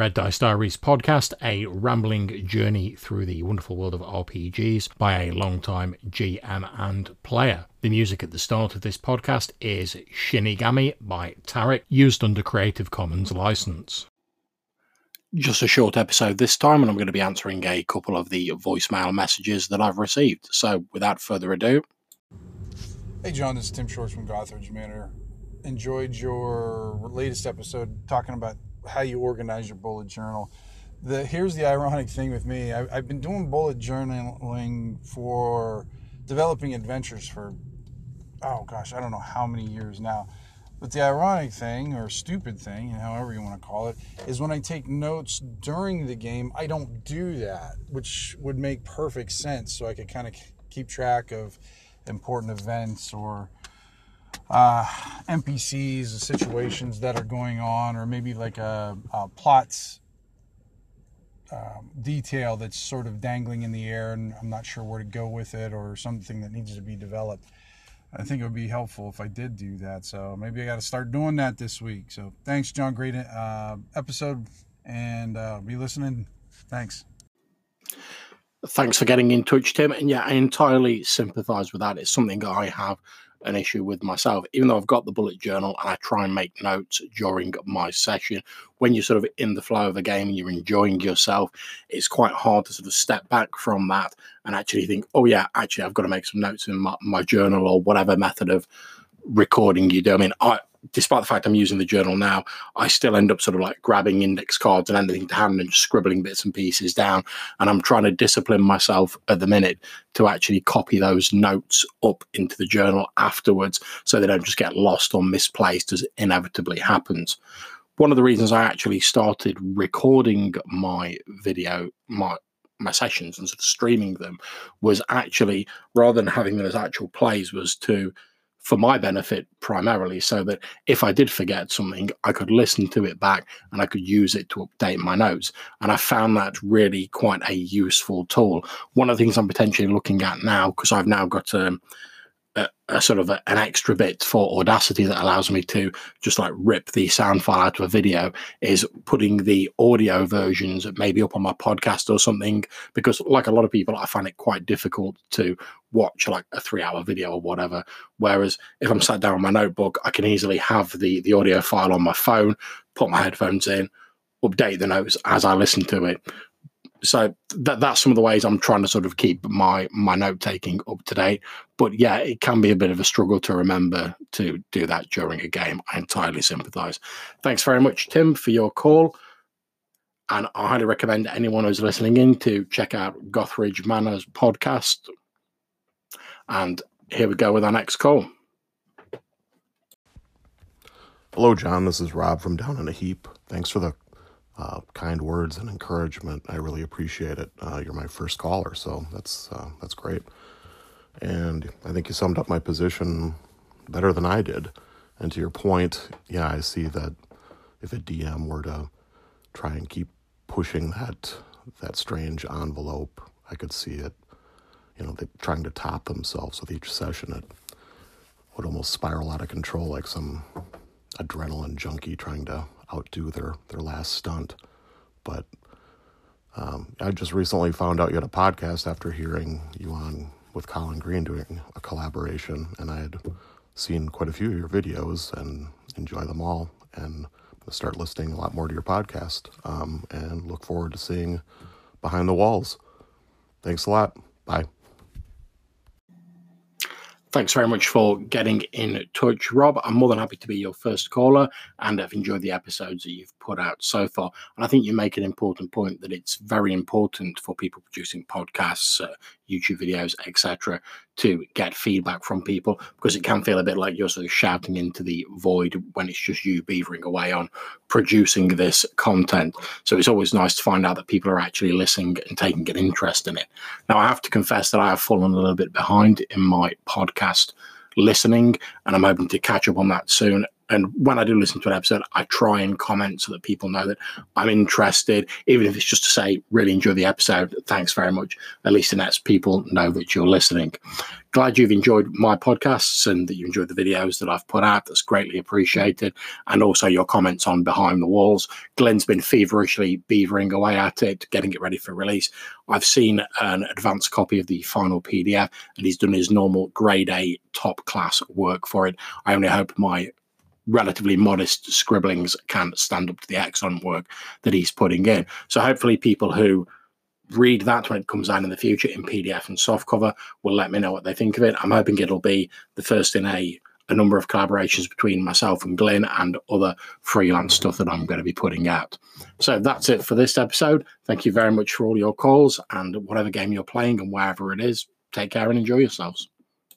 Red Dice Diaries podcast, a rambling journey through the wonderful world of RPGs by a long-time GM and player. The music at the start of this podcast is Shinigami by Tarek, used under Creative Commons license. Just a short episode this time, and I'm going to be answering a couple of the voicemail messages that I've received. So, without further ado, Hey, John, this is Tim Shorts from Gothridge Manor. Enjoyed your latest episode talking about how you organize your bullet journal. The here's the ironic thing with me. I, I've been doing bullet journaling for developing adventures for oh gosh, I don't know how many years now. But the ironic thing, or stupid thing, however you want to call it, is when I take notes during the game, I don't do that, which would make perfect sense. So I could kind of keep track of important events or uh, NPCs, situations that are going on, or maybe like a, a plots um, detail that's sort of dangling in the air, and I'm not sure where to go with it, or something that needs to be developed. I think it would be helpful if I did do that. So maybe I got to start doing that this week. So thanks, John. Great uh, episode, and uh, be listening. Thanks. Thanks for getting in touch, Tim. And yeah, I entirely sympathise with that. It's something I have an issue with myself, even though I've got the bullet journal and I try and make notes during my session. When you're sort of in the flow of a game and you're enjoying yourself, it's quite hard to sort of step back from that and actually think, oh, yeah, actually, I've got to make some notes in my, my journal or whatever method of recording you do. I mean, I, despite the fact I'm using the journal now, I still end up sort of like grabbing index cards and anything to hand and just scribbling bits and pieces down. And I'm trying to discipline myself at the minute to actually copy those notes up into the journal afterwards so they don't just get lost or misplaced as inevitably happens. One of the reasons I actually started recording my video, my my sessions and sort of streaming them was actually rather than having them as actual plays was to for my benefit primarily, so that if I did forget something, I could listen to it back and I could use it to update my notes. And I found that really quite a useful tool. One of the things I'm potentially looking at now, because I've now got um, a, sort of a, an extra bit for Audacity that allows me to just like rip the sound file out of a video is putting the audio versions maybe up on my podcast or something. Because, like a lot of people, I find it quite difficult to watch like a three hour video or whatever. Whereas if I'm sat down on my notebook, I can easily have the, the audio file on my phone, put my headphones in, update the notes as I listen to it so that that's some of the ways I'm trying to sort of keep my my note taking up to date. But yeah, it can be a bit of a struggle to remember to do that during a game. I entirely sympathise. Thanks very much, Tim, for your call. And I highly recommend anyone who's listening in to check out Gothridge Manor's podcast. And here we go with our next call. Hello, John. This is Rob from Down in a Heap. Thanks for the uh, kind words and encouragement. I really appreciate it. Uh, you're my first caller, so that's uh, that's great. And I think you summed up my position better than I did. And to your point, yeah, I see that if a DM were to try and keep pushing that that strange envelope, I could see it. You know, trying to top themselves with each session. It would almost spiral out of control, like some adrenaline junkie trying to outdo their their last stunt. But um, I just recently found out you had a podcast after hearing you on with Colin Green doing a collaboration, and I had seen quite a few of your videos and enjoy them all. And start listening a lot more to your podcast, um, and look forward to seeing behind the walls. Thanks a lot. Bye. Thanks very much for getting in touch, Rob. I'm more than happy to be your first caller, and I've enjoyed the episodes that you've put out so far. And I think you make an important point that it's very important for people producing podcasts, uh, YouTube videos, etc., to get feedback from people because it can feel a bit like you're sort of shouting into the void when it's just you beavering away on producing this content. So it's always nice to find out that people are actually listening and taking an interest in it. Now, I have to confess that I have fallen a little bit behind in my podcast listening, and I'm hoping to catch up on that soon And when I do listen to an episode, I try and comment so that people know that I'm interested, even if it's just to say, really enjoy the episode. Thanks very much. At least it lets people know that you're listening. Glad you've enjoyed my podcasts and that you enjoyed the videos that I've put out. That's greatly appreciated. And also your comments on Behind the Walls. Glynn's been feverishly beavering away at it, getting it ready for release. I've seen an advanced copy of the final PDF and he's done his normal grade A top class work for it. I only hope my relatively modest scribblings can stand up to the excellent work that he's putting in. So hopefully people who read that when it comes out in the future in PDF and softcover will let me know what they think of it. I'm hoping it'll be the first in a a number of collaborations between myself and Glynn and other freelance stuff that I'm going to be putting out. So that's it for this episode. Thank you very much for all your calls and whatever game you're playing and wherever it is. Take care and enjoy yourselves.